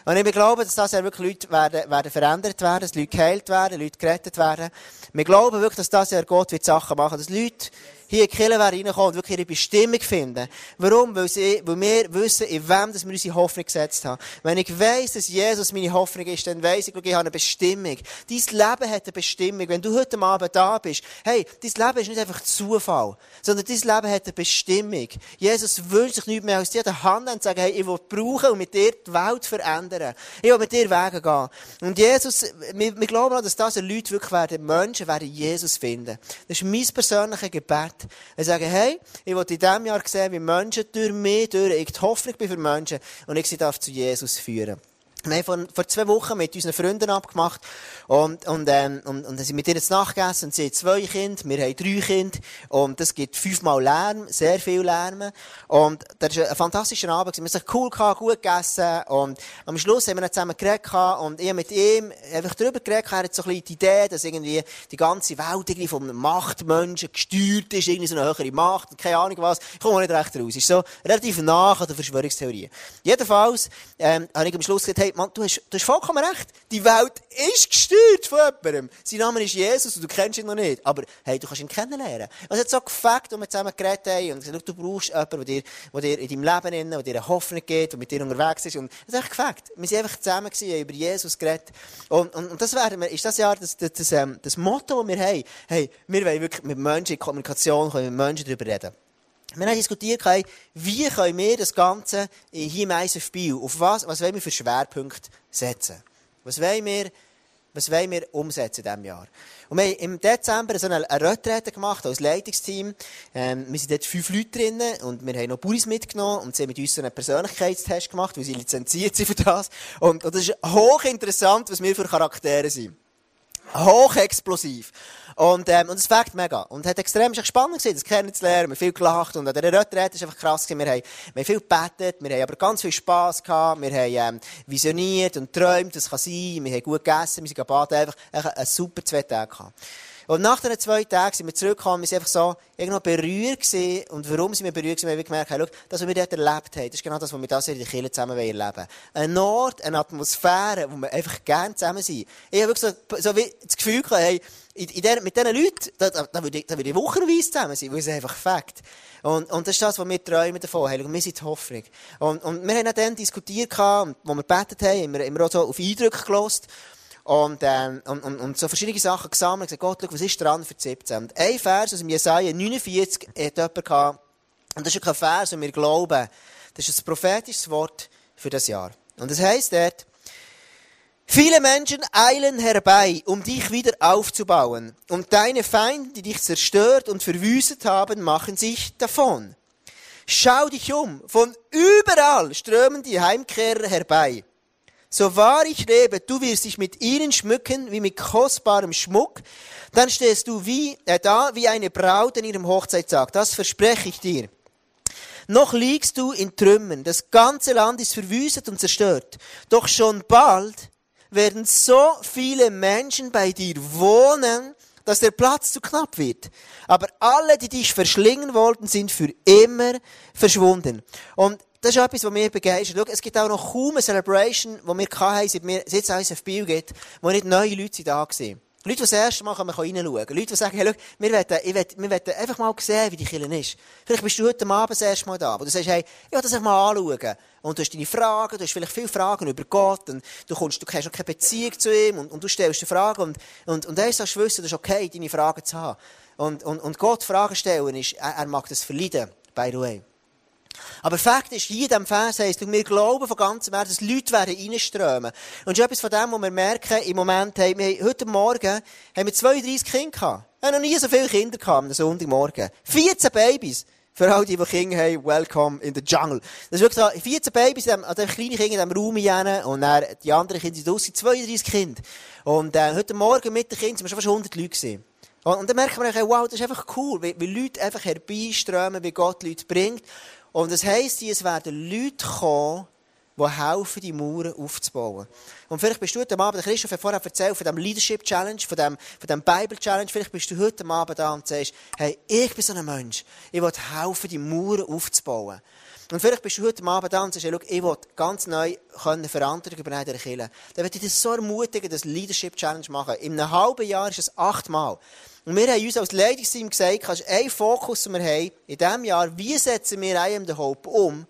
Und ich glaube, dass das ja wirklich Leute werden, werden verändert werden, dass Leute geheilt werden, Leute gerettet werden. Wir glauben wirklich, dass das ja Gott wird Sachen machen, dass Leute hier in die Kirche reinkommen und wirklich ihre Bestimmung finden. Warum? Weil, sie, weil wir wissen, in wem dass wir unsere Hoffnung gesetzt haben. Wenn ich weiss, dass Jesus meine Hoffnung ist, dann weiss ich, ich habe eine Bestimmung. Dein Leben hat eine Bestimmung. Wenn du heute Abend da bist, hey, dein Leben ist nicht einfach Zufall, sondern dein Leben hat eine Bestimmung. Jesus wünscht sich nichts mehr als dir die Hand und sagen, hey, ich will brauchen und mit dir die Welt verändern. Ich will mit dir Wege gehen. Und Jesus, wir, wir glauben auch, dass das Leute wirklich werden, Menschen werden Jesus finden. Das ist mein persönliches Gebet. Er sagen, hey, ich will in diesem Jahr sehen, wie Menschen durch mich, durch ich die Hoffnung bin für Menschen und ich sie darf zu Jesus führen. Wir haben vor, vor zwei Wochen mit unseren Freunden abgemacht und, und, ähm, und, und dann sind mit ihr jetzt nachgegessen und sie haben zwei Kinder, wir haben drei Kinder und das gibt fünfmal Lärm, sehr viel Lärm. Und das war ein fantastischer Abend, wir haben sich cool gehabt, gut gegessen und am Schluss haben wir dann zusammen geredet und ich mit ihm einfach darüber geredet, er hat so ein bisschen die Idee, dass irgendwie die ganze Welt irgendwie einem Machtmenschen gesteuert ist, irgendwie so eine höhere Macht, keine Ahnung was, ich komme nicht recht raus, ist so relativ nach an der Verschwörungstheorie. Jedenfalls ähm, habe ich am Schluss gesagt, hey, Mann, du hast, du hast vollkommen recht. Die Welt ist gesteuert von jemandem. Sein Name ist Jesus und du kennst ihn noch nicht. Aber hey, du kannst ihn kennenlernen. Also, es hat so gefällt, als wir zusammen geredet haben und gesagt, du brauchst jemanden, der dir, dir in deinem Leben innen, der dir eine Hoffnung gibt, der mit dir unterwegs ist. Und es hat echt gefällt. Wir sind einfach zusammen gewesen, haben über Jesus geredet. Und, und, und das werden wir, ist das Jahr das, das, das, ähm, das Motto, das wir haben. Hey, wir wollen wirklich mit Menschen in Kommunikation, können mit Menschen darüber reden. Wir haben diskutiert, wie können wir das Ganze hier im ISFB, auf was, was wollen wir für Schwerpunkte setzen? Was wollen wir, was wollen wir umsetzen in diesem Jahr? Und wir haben im Dezember so eine, eine Retrette gemacht als Leitungsteam. Ähm, wir sind dort fünf Leute drin und wir haben noch Buris mitgenommen und sie haben mit uns so einen Persönlichkeitstest gemacht, weil sie lizenziert sind für das. Und, und das ist hochinteressant, was wir für Charaktere sind. Hochexplosiv. Und, ähm, und es fängt mega. Und hat extrem ist spannend gewesen, das kennenzulernen. Wir haben viel gelacht. Und an dieser Retrette ist einfach krass. Wir haben, wir haben viel gebetet. Wir haben aber ganz viel Spass gehabt. Wir haben, ähm, visioniert und träumt, das kann sein. Wir haben gut gegessen. Wir sind gebadet. Einfach, einfach ein super zwei Tage gehabt. Und nach diesen zwei Tagen sind wir zurückgekommen, wir sind einfach so irgendwo berührt gewesen. Und warum sind wir berührt gewesen? Weil wir gemerkt haben, schau, das, was wir dort erlebt haben, das ist genau das, was wir das in der Kirche zusammen erleben wollen. Ein Ort, eine Atmosphäre, wo wir einfach gerne zusammen sind. Ich habe wirklich so, so wie das Gefühl gehabt, hey, in, in der, mit diesen Leuten, da, da, da, würde ich, da würde ich wochenweise zusammen sein, weil es einfach Fakt. Und, und das ist das, was wir träumen davon haben. Und wir sind die Hoffnung. Und, und wir haben dann diskutiert, wo wir gebetet haben, haben wir, haben wir auch so auf Eindrücke gelost. Und, ähm, und, und, so verschiedene Sachen gesammelt. Und gesagt, Gott, schau, was ist dran für 17? Und ein Vers aus dem Jesaja 49 hat jemand gehabt. Und das ist kein Vers, und wir glauben, das ist ein prophetisches Wort für das Jahr. Und das heisst dort, Viele Menschen eilen herbei, um dich wieder aufzubauen. Und deine Feinde, die dich zerstört und verwüstet haben, machen sich davon. Schau dich um. Von überall strömen die Heimkehrer herbei. So wahr ich lebe, du wirst dich mit ihnen schmücken wie mit kostbarem Schmuck, dann stehst du wie, äh, da wie eine Braut in ihrem Hochzeitstag. Das verspreche ich dir. Noch liegst du in Trümmern, das ganze Land ist verwüstet und zerstört. Doch schon bald werden so viele Menschen bei dir wohnen, dass der Platz zu knapp wird. Aber alle, die dich verschlingen wollten, sind für immer verschwunden. Und das ist etwas, was mich begeistert. Schau, es gibt auch noch kaum eine Celebration, die wir hatten, seit wir, seit es uns auf Biel gibt, wo nicht neue Leute da waren. Leute, die das erste Mal reinschauen können. Leute, die sagen, hey, schau, wir wollen, ich will, wir wollen einfach mal sehen, wie die Kirche ist. Vielleicht bist du heute Abend das erste Mal da, wo du sagst, hey, ich will das einfach mal anschauen. Und du hast deine Fragen, du hast vielleicht viele Fragen über Gott, und du kommst, du hast noch keine Beziehung zu ihm, und, und du stellst dir Fragen, und, und, und er sagst, wissen, das ist okay, deine Fragen zu haben. Und, und, und Gott Fragen stellen ist, er, er mag das verleiden, by the way. Aber Fakt ist, hier in diesem Vers heisst, wir glauben von ganzem Herzen, dass Leute werden reinströmen. Und ist etwas von dem, was wir merken, im Moment haben wir, heute Morgen, haben wir 32 Kinder gehabt. Wir haben noch nie so viele Kinder gehabt am Sonntagmorgen. 14 Babys. Für all die, die Kinder haben, welcome in the jungle. Das ist wirklich so, 14 Babys, also kleine Kinder in diesem Raum hinein, und dann die anderen Kinder sind draussen, 32 Kinder. Und, äh, heute Morgen mit den Kindern sind wir schon fast 100 Leute gewesen. Und, und dann merken wir, wow, das ist einfach cool, wie, wie Leute einfach herbeiströmen, wie Gott Leute bringt. Und das heisst, es werden Leute kommen, die helfen, die Mauern aufzubauen. Und vielleicht bist du heute Abend, Christoph hat vorher erzählt von dem Leadership Challenge, von dem, von dem Bible Challenge, vielleicht bist du heute Abend da und sagst, hey, ich bin so ein Mensch, ich will helfen, die Mauern aufzubauen. Und vielleicht bist du heute Abend da und sagst, hey, ich will ganz neu können Verantwortung übernehmen in der Kirche. Dann würde ich dir so ermutigen, das Leadership Challenge machen. In einem halben Jahr ist es achtmal. Und wir haben uns als Leitungsteam gesagt, kannst ein Fokus, den wir haben in diesem Jahr, wie setzen wir am the Hope um?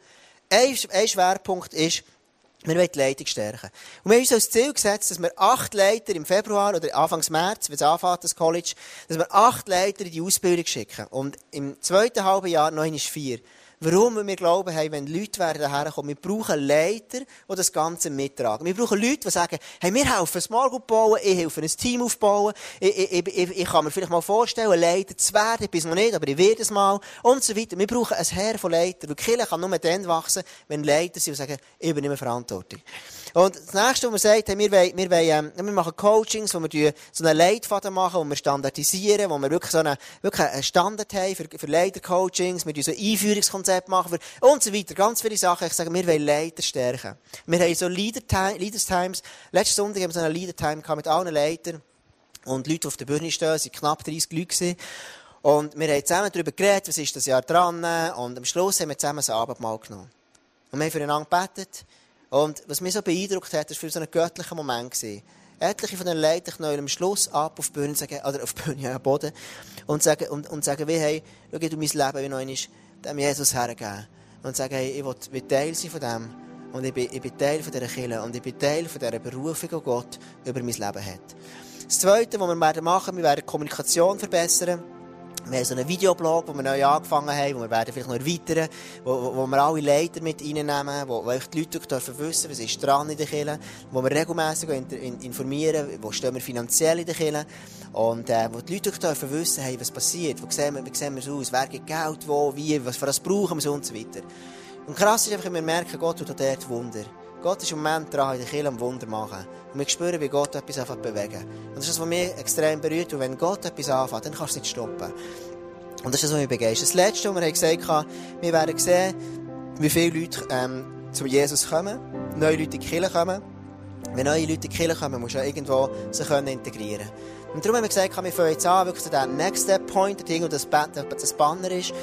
Ein, Schwerpunkt ist, wir wollen die Leitung stärken. Und wir haben uns als Ziel gesetzt, dass wir acht Leiter im Februar oder Anfang März, wenn es anfängt, das College, dass wir acht Leiter in die Ausbildung schicken. Und im zweiten halben Jahr noch vier. Warum? Wir glauben, hey, wenn Leute werden herkommen, wir brauchen Leiter, die das Ganze mittragen. Wir brauchen Leute, die sagen, hey, wir helfen Small Group bauen, ich helfe ein Team aufbauen, ich, ich, ich, ich kann mir vielleicht mal vorstellen, Leiter zu werden, ich bin es noch nicht, aber ich werde es mal, und so weiter. Wir brauchen ein Herr von Leitern, weil Kirche kann nur dann wachsen, wenn Leiter sind und sagen, ich übernehme Verantwortung. Und das nächste, was wir sagen, wir, wollen, wir, wollen, ähm, wir machen Coachings, wo wir so einen Leitfaden machen, wo wir standardisieren, wo wir wirklich so einen, wirklich einen Standard haben für, für Leiter-Coachings, wir so Einführungskonzept machen für, und so weiter. Ganz viele Sachen. Ich sage, wir wollen Leiter stärken. Wir haben so Leaders Times. Letzten Sonntag haben wir so eine Leader Time mit allen Leitern. Und Leute, die auf der Bühne stehen, sind knapp 30 Leute gewesen. Und wir haben zusammen darüber geredet, was ist das Jahr dran. Und am Schluss haben wir zusammen ein Abendmahl genommen. Und wir haben füreinander gebetet. Und was mich so beeindruckt hat, war für so einen göttlichen Moment. Gewesen. Etliche von den Leitern knallen am Schluss ab auf die Bühne, sagen, oder auf die Bühne, ja, Boden, und sagen, und, und sagen, wie, hey, schau, du mein Leben wie noch einmal, dem Jesus hergeben. Und sagen, hey, ich will, Teil sein von dem. Und ich bin, ich bin Teil von dieser Kirche. Und ich bin Teil von dieser Berufung, die Gott über mein Leben hat. Das Zweite, was wir machen werden, wir werden Kommunikation verbessern. Wir haben so einen Videoblog, den wir neu angefangen haben, wo wir vielleicht noch erweitern, wo, wo, wo wir alle Leiter mit reinnehmen, wo, wo die Leute dürfen wissen, was ist dran in der Kirche, wo wir regelmässig informieren, wo stehen wir finanziell in der Kirche und äh, wo die Leute dürfen wissen, hey, was passiert, wo sehen wir, wie sehen wir es aus, wer gibt Geld, wo, wie, was für das brauchen wir und so weiter. Und krass ist einfach, wir merken, Gott tut dort Wunder. Gott ist im Moment dran, in der Kirche am Wunder machen. Und wir spüren, wie Gott etwas anfängt bewegen. Und das ist das, was mich extrem berührt. Und wenn Gott etwas anfängt, dann kannst du es nicht stoppen. Und das ist das, was mich begeistert. Das Letzte, was wir gesagt haben, wir werden sehen, wie viele Leute ähm, zu Jesus kommen, neue Leute in die Kirche kommen. Wenn neue Leute in die Kirche kommen, musst du ja irgendwo sie können integrieren Und darum haben wir gesagt, wir fangen jetzt an, wirklich zu dem Next Step Point, Ding, und das, das Banner ist,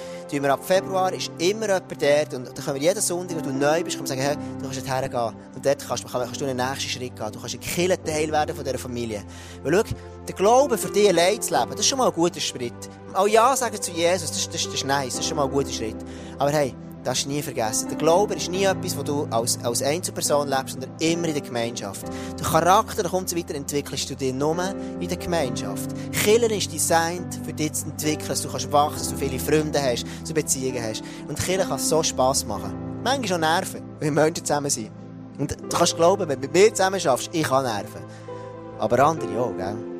wir ab Februar, ist immer jemand dort, und da können wir jeden Sonntag, wenn du neu bist, sagen, hey, du kannst dorthin gehen. Und dort kannst, kannst du einen nächsten Schritt gehen. Du kannst ein Kirche Teil werden von dieser Familie. Weil schau, der Glaube für dich allein zu leben, das ist schon mal ein guter Schritt. Auch Ja sagen zu Jesus, das, das, das ist nice, das ist schon mal ein guter Schritt. Aber hey, das nie vergessen. Der Glaube ist nie etwas, wo du als, als Einzelperson lebst, sondern immer in der Gemeinschaft. Der Charakter und so weiter entwickelst du dir nur in der Gemeinschaft. Killer ist designed, für dich zu entwickeln, dass du kannst wachsen, dass du viele Freunde hast, dass du Beziehungen hast. Und Killer kann so Spass machen. Manchmal schon nerven, wenn Menschen zusammen sind. Und du kannst glauben, wenn du mit mir zusammen schaffst, ich kann nerven. Aber andere auch, gell?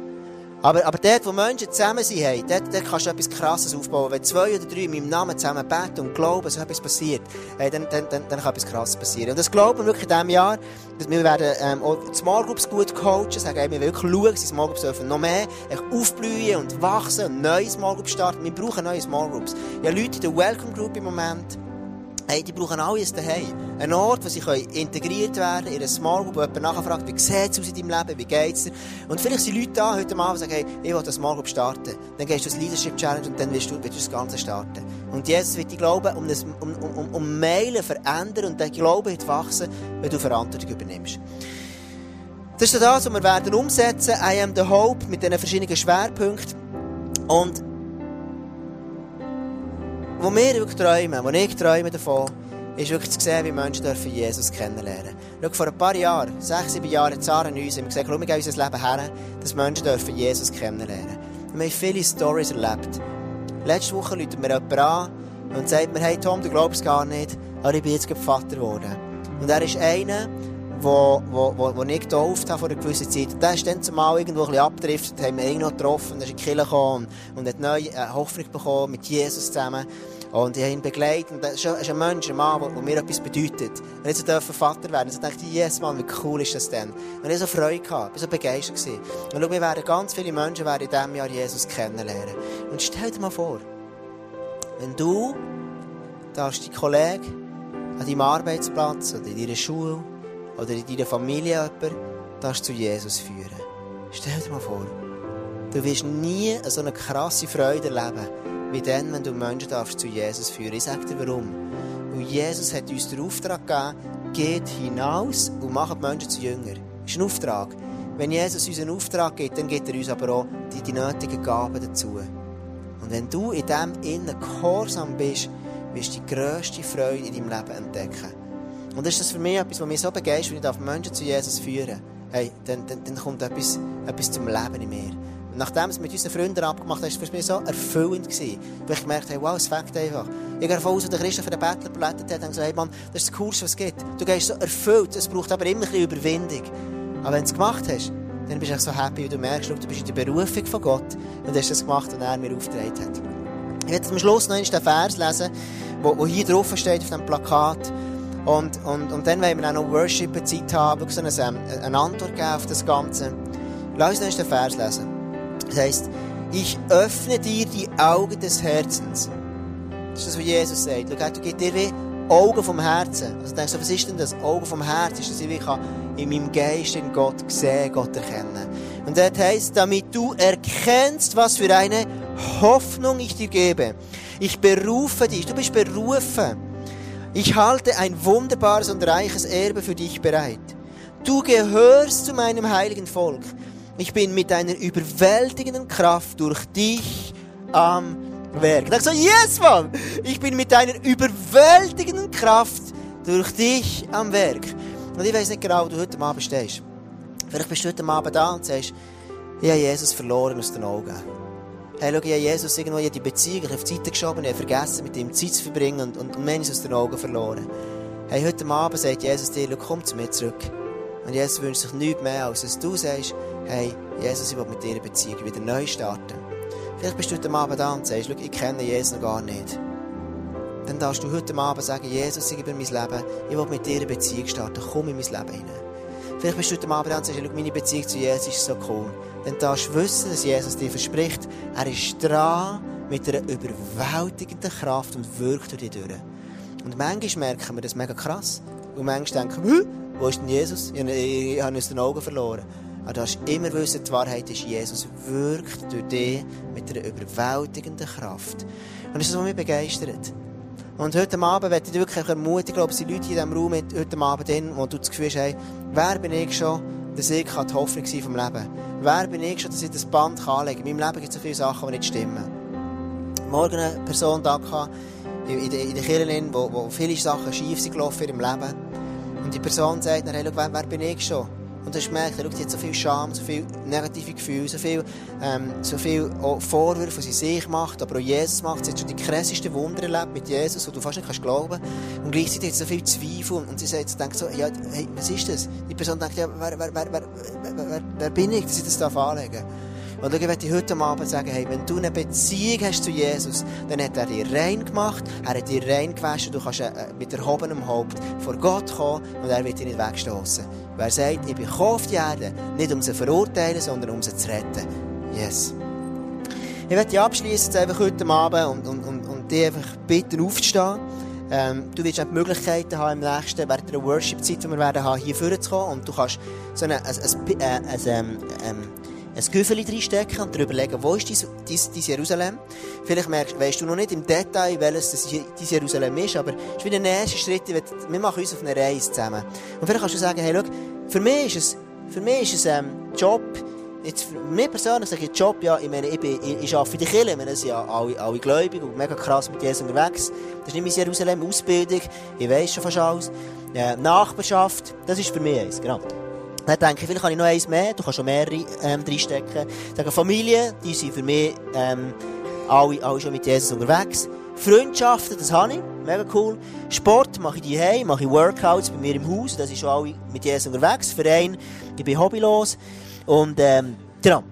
Aber, aber dort, wo Menschen zusammen sind, hey, dort, dort kannst du etwas Krasses aufbauen. Wenn zwei oder drei in meinem Namen zusammen beten und glauben, dass etwas passiert, hey, dann, dann, dann, dann kann etwas Krasses passieren. Und das glauben wir wirklich in diesem Jahr. Dass wir werden ähm, auch die Small Groups gut coachen, sagen, hey, wir wirklich schauen, dass die Small Groups dürfen noch mehr aufblühen und wachsen und neue Small Groups starten. Wir brauchen neue Small Groups. Ja, Leute in der Welcome Group im Moment, Hey, die brauchen alles daheim. Ein Ort, wo sie integriert werden in einer Small Group, wo jemand nachfragt, wie sieht es aus in deinem Leben, wie geht es dir? Und vielleicht sind Leute da heute Abend und sagen, hey, ich will eine Small Group starten. Dann gehst du das Leadership Challenge und dann willst du, willst du das Ganze starten. Und Jesus wird die Glauben um, das, um, um, um Meilen verändern und der Glaube wird wachsen, wenn du Verantwortung übernimmst. Das ist das, was wir werden umsetzen. I am the Hope mit diesen verschiedenen Schwerpunkten. Und wo wir wirklich träumen, wo ich träume davon, ist wirklich zu sehen, wie Menschen dürfen Jesus kennenlernen. Schau, vor ein paar Jahren, sechs, sieben Jahre, hat Sarah und uns, haben wir gesagt, wir gehen unser Leben her, dass Menschen dürfen Jesus kennenlernen. Und wir haben viele Stories erlebt. Letzte Woche läutet mir jemand an und sagt mir, hey Tom, du glaubst gar nicht, aber ich bin jetzt Vater geworden. Und er ist einer, wo, wo, wo, wo ich getauft habe vor einer gewissen Zeit. Der ist dann zumal irgendwo ein bisschen abgedriftet, haben wir ihn noch getroffen, er ist in die Kirche gekommen und hat neu eine Hoffnung bekommen mit Jesus zusammen. Und ich habe ihn begleitet. Und das ist ein Mensch, ein Mann, der mir etwas bedeutet. Und jetzt durfte Vater werden. Und dachte ich, yes, Mann, wie cool ist das denn? Und ich so Freude gehabt, ich war so begeistert. Und schau, wir werden ganz viele Menschen werden in diesem Jahr Jesus kennenlernen. Und stell dir mal vor, wenn du darfst die Kollegen an deinem Arbeitsplatz oder in deiner Schule oder in deiner Familie jemanden darfst zu Jesus führen. Stell dir mal vor, du wirst nie so eine krasse Freude erleben, wie dann, wenn du Menschen darfst zu Jesus führen. Ich sage dir warum. Weil Jesus hat uns den Auftrag gegeben, geht hinaus und macht Menschen zu Jünger. Das ist ein Auftrag. Wenn Jesus uns einen Auftrag gibt, dann gibt er uns aber auch die, die nötigen Gaben dazu. Und wenn du in dem Innen gehorsam bist, wirst du die grösste Freude in deinem Leben entdecken. Und das ist das für mich etwas, was mich so begeistert, wenn ich Menschen zu Jesus führen Hey, dann, dann, dann kommt etwas, etwas zum Leben in mir. Und nachdem es mit unseren Freunden abgemacht haben, war es für mich so erfüllend. Gewesen, weil ich gemerkt habe, wow, es fängt einfach. Ich gehe davon aus, der Christoph den Bettler belättet hat, und gesagt, hey Mann, das ist das Coolste, was es gibt. Du gehst so erfüllt, es braucht aber immer ein bisschen Überwindung. Aber wenn du es gemacht hast, dann bist du so happy, weil du merkst, du bist in der Berufung von Gott und hast das gemacht, was er mir aufgetragen hat. Ich werde am Schluss noch einmal den Vers lesen, wo hier drauf steht auf dem Plakat. Und, und, und dann wollen wir auch noch Worship-Zeit haben, so eine, eine Antwort geben auf das Ganze. Lass uns noch den Vers lesen. Das heisst, ich öffne dir die Augen des Herzens. Das ist das, was Jesus sagt. Schau, du gibst dir wie Augen vom Herzen. Also denkst du, was ist denn das? Augen vom Herzen. Ist, dass ich kann in meinem Geist in Gott sehen, Gott erkennen. Und das heisst, damit du erkennst, was für eine Hoffnung ich dir gebe. Ich berufe dich. Du bist berufen. Ich halte ein wunderbares und reiches Erbe für dich bereit. Du gehörst zu meinem heiligen Volk. Ich bin mit einer überwältigenden Kraft durch dich am Werk. Da so, yes, Mann! Ich bin mit einer überwältigenden Kraft durch dich am Werk. Und ich weiß nicht genau, wo du heute Abend stehst. Vielleicht bist du heute Abend da und sagst, ich habe Jesus verloren aus den Augen. Hey, schau, ich habe Jesus irgendwo in die Beziehung auf die Seite geschoben, ich habe vergessen, mit ihm Zeit zu verbringen und, und, und Menschen aus den Augen verloren. Hey, heute Abend sagt Jesus dir, schau, komm zu mir zurück. Und Jesus wünscht sich nichts mehr, als dass du sagst, hey, Jesus, ich will mit dir eine Beziehung wieder neu starten. Vielleicht bist du heute Abend da und sagst, schau, ich kenne Jesus noch gar nicht. dann darfst du heute Abend sagen, Jesus, ich gebe mein Leben, ich will mit dir eine Beziehung starten, komm in mein Leben hinein. Vielleicht bist du heute Abend dran und sagst, meine Beziehung zu Jesus ist so cool. Dann darfst du wissen, dass Jesus dir verspricht, er ist dran mit einer überwältigenden Kraft und wirkt durch dich durch. Und manchmal merken wir das mega krass. Und manchmal denken wir, wo ist denn Jesus? Ich, ich, ich habe aus den Augen verloren. Aber du darfst immer wissen, die Wahrheit ist, Jesus wirkt durch dich mit einer überwältigenden Kraft. Und das ist das, was mich begeistert. Und heute Abend werde ich wirklich ermutigen, glaube ich, sind Leute in diesem Raum heute Abend drin, wo du das Gefühl hast, hey, wer bin ich schon, dass ich die Hoffnung sein vom Leben? Wer bin ich schon, dass ich das Band anlegen kann? In meinem Leben gibt es so viele Sachen, die nicht stimmen. Morgen eine Person da in der, in der wo, wo viele Sachen schief sind gelaufen in ihrem Leben. Und die Person sagt hey, wer, wer bin ich schon? Und du hast gemerkt, die hat so viel Scham, so viel negative Gefühle, so viel, ähm, so viel Vorwürfe, die sie sich macht, aber auch Jesus macht. Sie hat schon die krassesten Wunder erlebt mit Jesus, wo du fast nicht kannst glauben Und gleichzeitig hat sie so viel Zweifel. Und sie sagt, denkt so, ja, hey, was ist das? Die Person denkt, ja, wer, wer, wer, wer, wer, wer bin ich, dass ich das anlegen darf? Und ich möchte heute Abend sagen, hey, wenn du eine Beziehung hast zu Jesus, dann hat er dich rein gemacht, er hat dich rein gewaschen, du kannst äh, mit erhobenem Haupt vor Gott kommen und er wird dich nicht wegstoßen. Wer sagt, ich bin auf die Erde, nicht um sie zu verurteilen, sondern um sie zu retten. Yes. Ich möchte abschließen einfach heute Abend und, und, und, und dich einfach bitten aufzustehen. Ähm, du wirst auch die Möglichkeiten haben im nächsten, während der Worship-Zeit, die wir werden haben, hier vorzukommen und du kannst so eine, ein, ein, ein, ein, ähm, ähm, ein Güffeli reinstecken und überlegen, wo ist dein, dein, dein Jerusalem? Vielleicht merkst, weißt du noch nicht im Detail, welches dein Jerusalem ist, aber es ist wie der nächste Schritt, wir machen uns auf eine Reise zusammen. Und vielleicht kannst du sagen, hey, schau, für mich ist es, für mich ist es ähm, Job, jetzt für mich persönlich sage ich Job, ja, ich meine, ich, bin, ich, ich arbeite für die Kirche, wir sind ja alle, alle gläubig und mega krass mit Jesus unterwegs. Das ist nicht mein Jerusalem, Ausbildung, ich weiss schon fast alles. Äh, Nachbarschaft, das ist für mich eins, genau. Dann denke ich, vielleicht kann ich noch eins mehr, du kannst schon mehrere ähm, reinstecken. Ich sage, Familie, die sind für mich ähm, alle, alle schon mit Jesus unterwegs. Freundschaften, das habe ich, mega cool. Sport mache ich die heim, mache ich Workouts bei mir im Haus, das ist schon alle mit Jesus unterwegs. Verein, ich bin hobbylos. Und ähm, genau.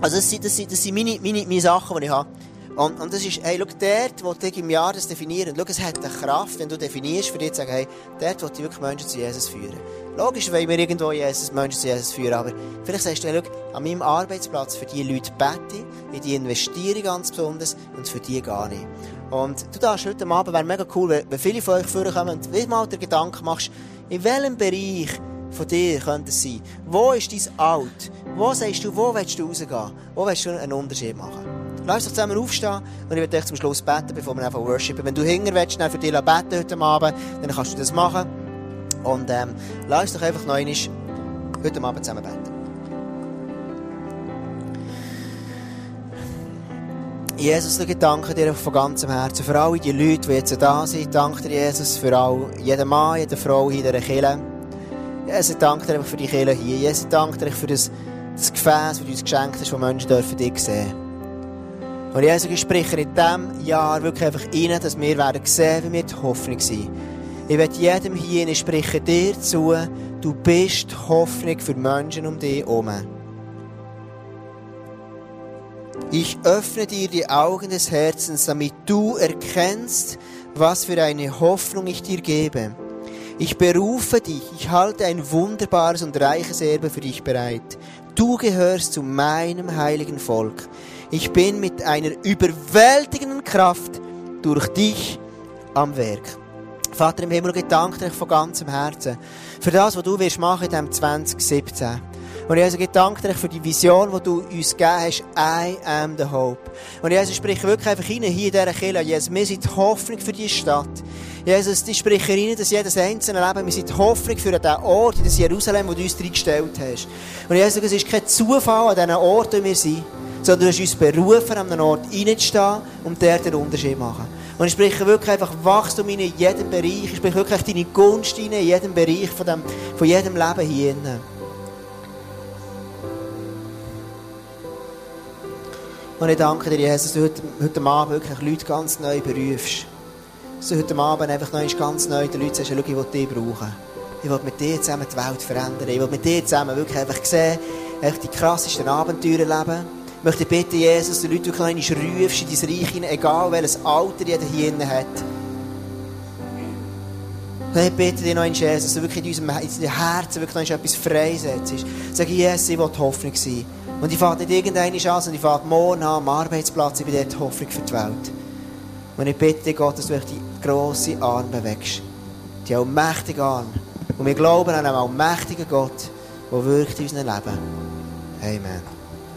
Also das sind, das sind, das sind meine, meine, meine Sachen, die ich habe. Und, und das ist, hey, schau, dort, wo ich im Jahr das definieren, schau, es hat eine Kraft, wenn du definierst, für dich zu sagen, hey, dort wo ich wirklich Menschen zu Jesus führen. Logisch wollen wir irgendwo Jesus, Menschen zu Jesus führen, aber vielleicht sagst du, hey, schau, an meinem Arbeitsplatz für die Leute bete ich, in die investiere ich ganz besonders und für die gar nicht. Und du darfst heute Abend, wäre mega cool, wenn viele von euch vorkommen und wie mal den Gedanken machst, in welchem Bereich von dir könnte es sein? Wo ist dein Alt? Wo sagst du, wo willst du rausgehen? Wo willst du einen Unterschied machen? Lass uns zusammen aufstehen und ich werde dich zum Schluss beten, bevor wir einfach worshipen. Wenn du hinger willst, für dich beten heute Abend, dann kannst du das machen. Und ähm, lass uns doch einfach noch einmal heute Abend zusammen beten. Jesus, ich danke dir von ganzem Herzen für alle die Leute, die jetzt da sind. Danke dir, Jesus, für all, jeden Mann, jede Frau hier in dieser Kirche. Jesus, ich danke dir für die Kirche hier. Jesus, ich danke dir für das, das Gefäß, das du uns geschenkt hast, wo Menschen dürfen dich sehen Und Jesus, ich spreche in diesem Jahr wirklich einfach rein, dass wir werden sehen, wie wir die Hoffnung sind. Ich werde jedem hier, ich spreche dir zu, du bist Hoffnung für Menschen um dich herum. Ich öffne dir die Augen des Herzens, damit du erkennst, was für eine Hoffnung ich dir gebe. Ich berufe dich, ich halte ein wunderbares und reiches Erbe für dich bereit. Du gehörst zu meinem heiligen Volk. Ich bin mit einer überwältigenden Kraft durch dich am Werk. Vater im Himmel, danke dir von ganzem Herzen für das, was du wirst machen in diesem 2017. Und Jesus, danke dir für die Vision, die du uns gegeben hast. I am the hope. Und Jesus, ich spreche wirklich einfach rein, hier in dieser Kirche. Jesus, wir sind die Hoffnung für diese Stadt. Jesus, ich spreche rein, dass jedes einzelne Leben, wir sind die Hoffnung für den Ort, in das Jerusalem, wo du uns reingestellt hast. Und Jesus, es ist kein Zufall an diesen Orten, wo wir sind, sondern du hast uns berufen, an einem Ort reinzustehen und dort den Unterschied zu machen. Und ich spreche wirklich einfach Wachstum in jedem Bereich. Ich spreche wirklich deine Gunst in jedem Bereich von, dem, von jedem Leben hier. Drin. Und ich danke dir, Jesus, dass du heute, heute Abend wirklich Leute ganz neu berufst. Dass du heute Abend einfach noch ganz neu den Leuten sagst, schau, ich will dich brauchen. Ich will mit dir zusammen die Welt verändern. Ich will mit dir zusammen wirklich einfach sehen, einfach die krassesten Abenteuer leben. Ich möchte bitten, Jesus, du Leute wirklich noch rufst in dein Reich hinein, egal welches Alter jeder hier hat. Und ich bitte dich noch in Jesus, dass du wirklich in unserem Herzen wirklich noch etwas freisetzt. Sag, Jesus, ich will die Hoffnung sein. Und ich fahre nicht irgendeine Chance und ich fahre morgen am Arbeitsplatz, ich bin dort die Hoffnung für die Welt. Und ich bitte dich, Gott, dass du die grosse Arme bewegst. Die allmächtige Arme. Und wir glauben an einen allmächtigen Gott, der wirkt in unserem Leben. Amen.